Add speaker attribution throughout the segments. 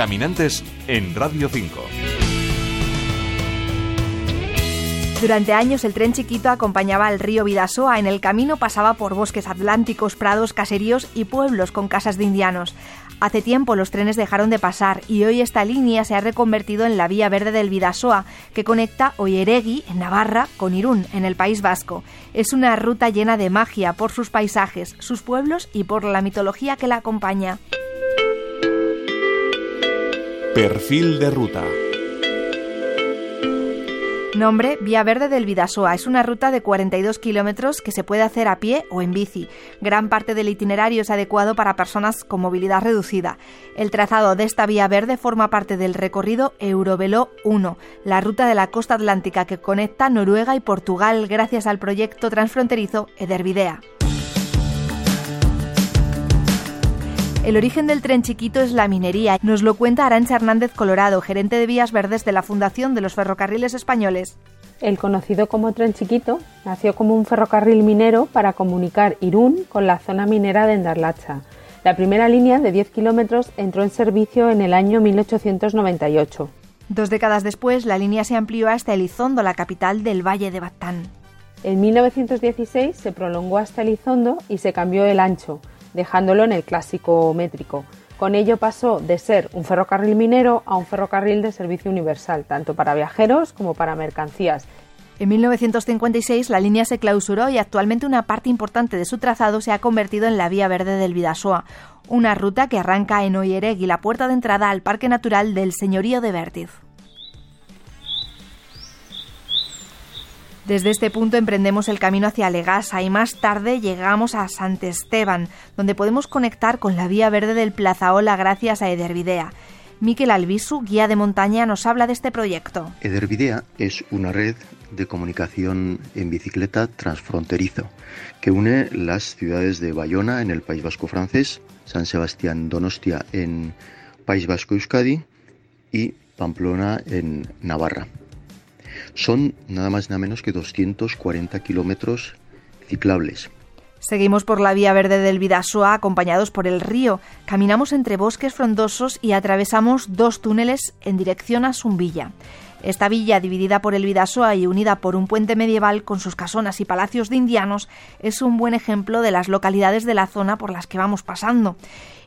Speaker 1: Caminantes en Radio 5.
Speaker 2: Durante años el tren chiquito acompañaba al río Vidasoa. En el camino pasaba por bosques atlánticos, prados, caseríos y pueblos con casas de indianos. Hace tiempo los trenes dejaron de pasar y hoy esta línea se ha reconvertido en la vía verde del Vidasoa, que conecta Oyeregui, en Navarra, con Irún, en el País Vasco. Es una ruta llena de magia por sus paisajes, sus pueblos y por la mitología que la acompaña.
Speaker 1: Perfil de ruta.
Speaker 2: Nombre Vía Verde del Vidasoa. Es una ruta de 42 kilómetros que se puede hacer a pie o en bici. Gran parte del itinerario es adecuado para personas con movilidad reducida. El trazado de esta vía verde forma parte del recorrido Eurovelo 1, la ruta de la costa atlántica que conecta Noruega y Portugal gracias al proyecto transfronterizo Edervidea. El origen del tren chiquito es la minería. Nos lo cuenta Arancha Hernández Colorado, gerente de vías verdes de la Fundación de los Ferrocarriles Españoles.
Speaker 3: El conocido como tren chiquito nació como un ferrocarril minero para comunicar Irún con la zona minera de Endarlacha. La primera línea de 10 kilómetros entró en servicio en el año 1898.
Speaker 2: Dos décadas después, la línea se amplió hasta Elizondo, la capital del Valle de Batán.
Speaker 3: En 1916 se prolongó hasta Elizondo y se cambió el ancho, dejándolo en el clásico métrico. Con ello pasó de ser un ferrocarril minero a un ferrocarril de servicio universal, tanto para viajeros como para mercancías.
Speaker 2: En 1956 la línea se clausuró y actualmente una parte importante de su trazado se ha convertido en la Vía Verde del Vidasoa, una ruta que arranca en Oyeregui, la puerta de entrada al Parque Natural del Señorío de Vértiz. Desde este punto emprendemos el camino hacia Legasa y más tarde llegamos a Sant Esteban, donde podemos conectar con la vía verde del Plazaola gracias a Edervidea. Miquel Albisu, guía de montaña, nos habla de este proyecto.
Speaker 4: Edervidea es una red de comunicación en bicicleta transfronterizo que une las ciudades de Bayona en el País Vasco francés, San Sebastián Donostia en País Vasco Euskadi y Pamplona en Navarra. Son nada más nada menos que 240 kilómetros ciclables.
Speaker 2: Seguimos por la vía verde del Vidasoa acompañados por el río. Caminamos entre bosques frondosos y atravesamos dos túneles en dirección a Zumbilla. Esta villa, dividida por el Vidasoa y unida por un puente medieval con sus casonas y palacios de indianos, es un buen ejemplo de las localidades de la zona por las que vamos pasando.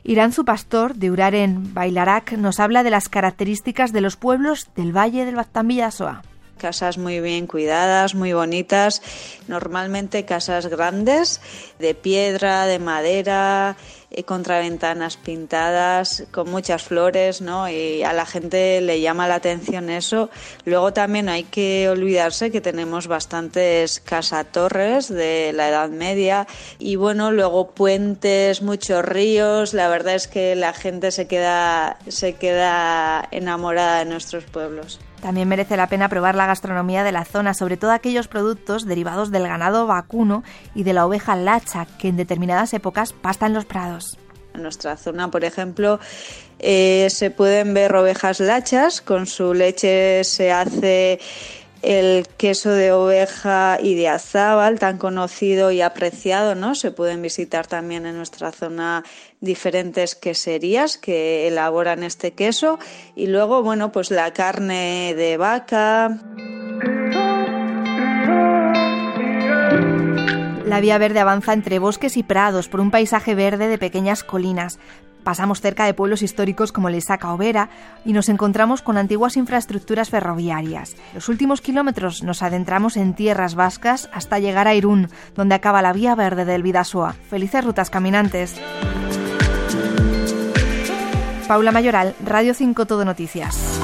Speaker 2: Irán su pastor, de Uraren Bailarac, nos habla de las características de los pueblos del Valle del Baztán Vidasoa
Speaker 5: casas muy bien cuidadas, muy bonitas, normalmente casas grandes, de piedra, de madera, contraventanas pintadas, con muchas flores, ¿no? Y a la gente le llama la atención eso. Luego también hay que olvidarse que tenemos bastantes casatorres de la Edad Media y bueno, luego puentes, muchos ríos. La verdad es que la gente se queda, se queda enamorada de nuestros pueblos.
Speaker 2: También merece la pena probar la gastronomía de la zona, sobre todo aquellos productos derivados del ganado vacuno y de la oveja lacha, que en determinadas épocas pasta en los prados.
Speaker 5: En nuestra zona, por ejemplo, eh, se pueden ver ovejas lachas, con su leche se hace el queso de oveja y de azábal, tan conocido y apreciado, ¿no? Se pueden visitar también en nuestra zona diferentes queserías que elaboran este queso y luego, bueno, pues la carne de vaca.
Speaker 2: La vía verde avanza entre bosques y prados por un paisaje verde de pequeñas colinas. Pasamos cerca de pueblos históricos como Lesaca o Vera y nos encontramos con antiguas infraestructuras ferroviarias. Los últimos kilómetros nos adentramos en tierras vascas hasta llegar a Irún, donde acaba la vía verde del Vidasoa. Felices rutas caminantes. Paula Mayoral, Radio 5 Todo Noticias.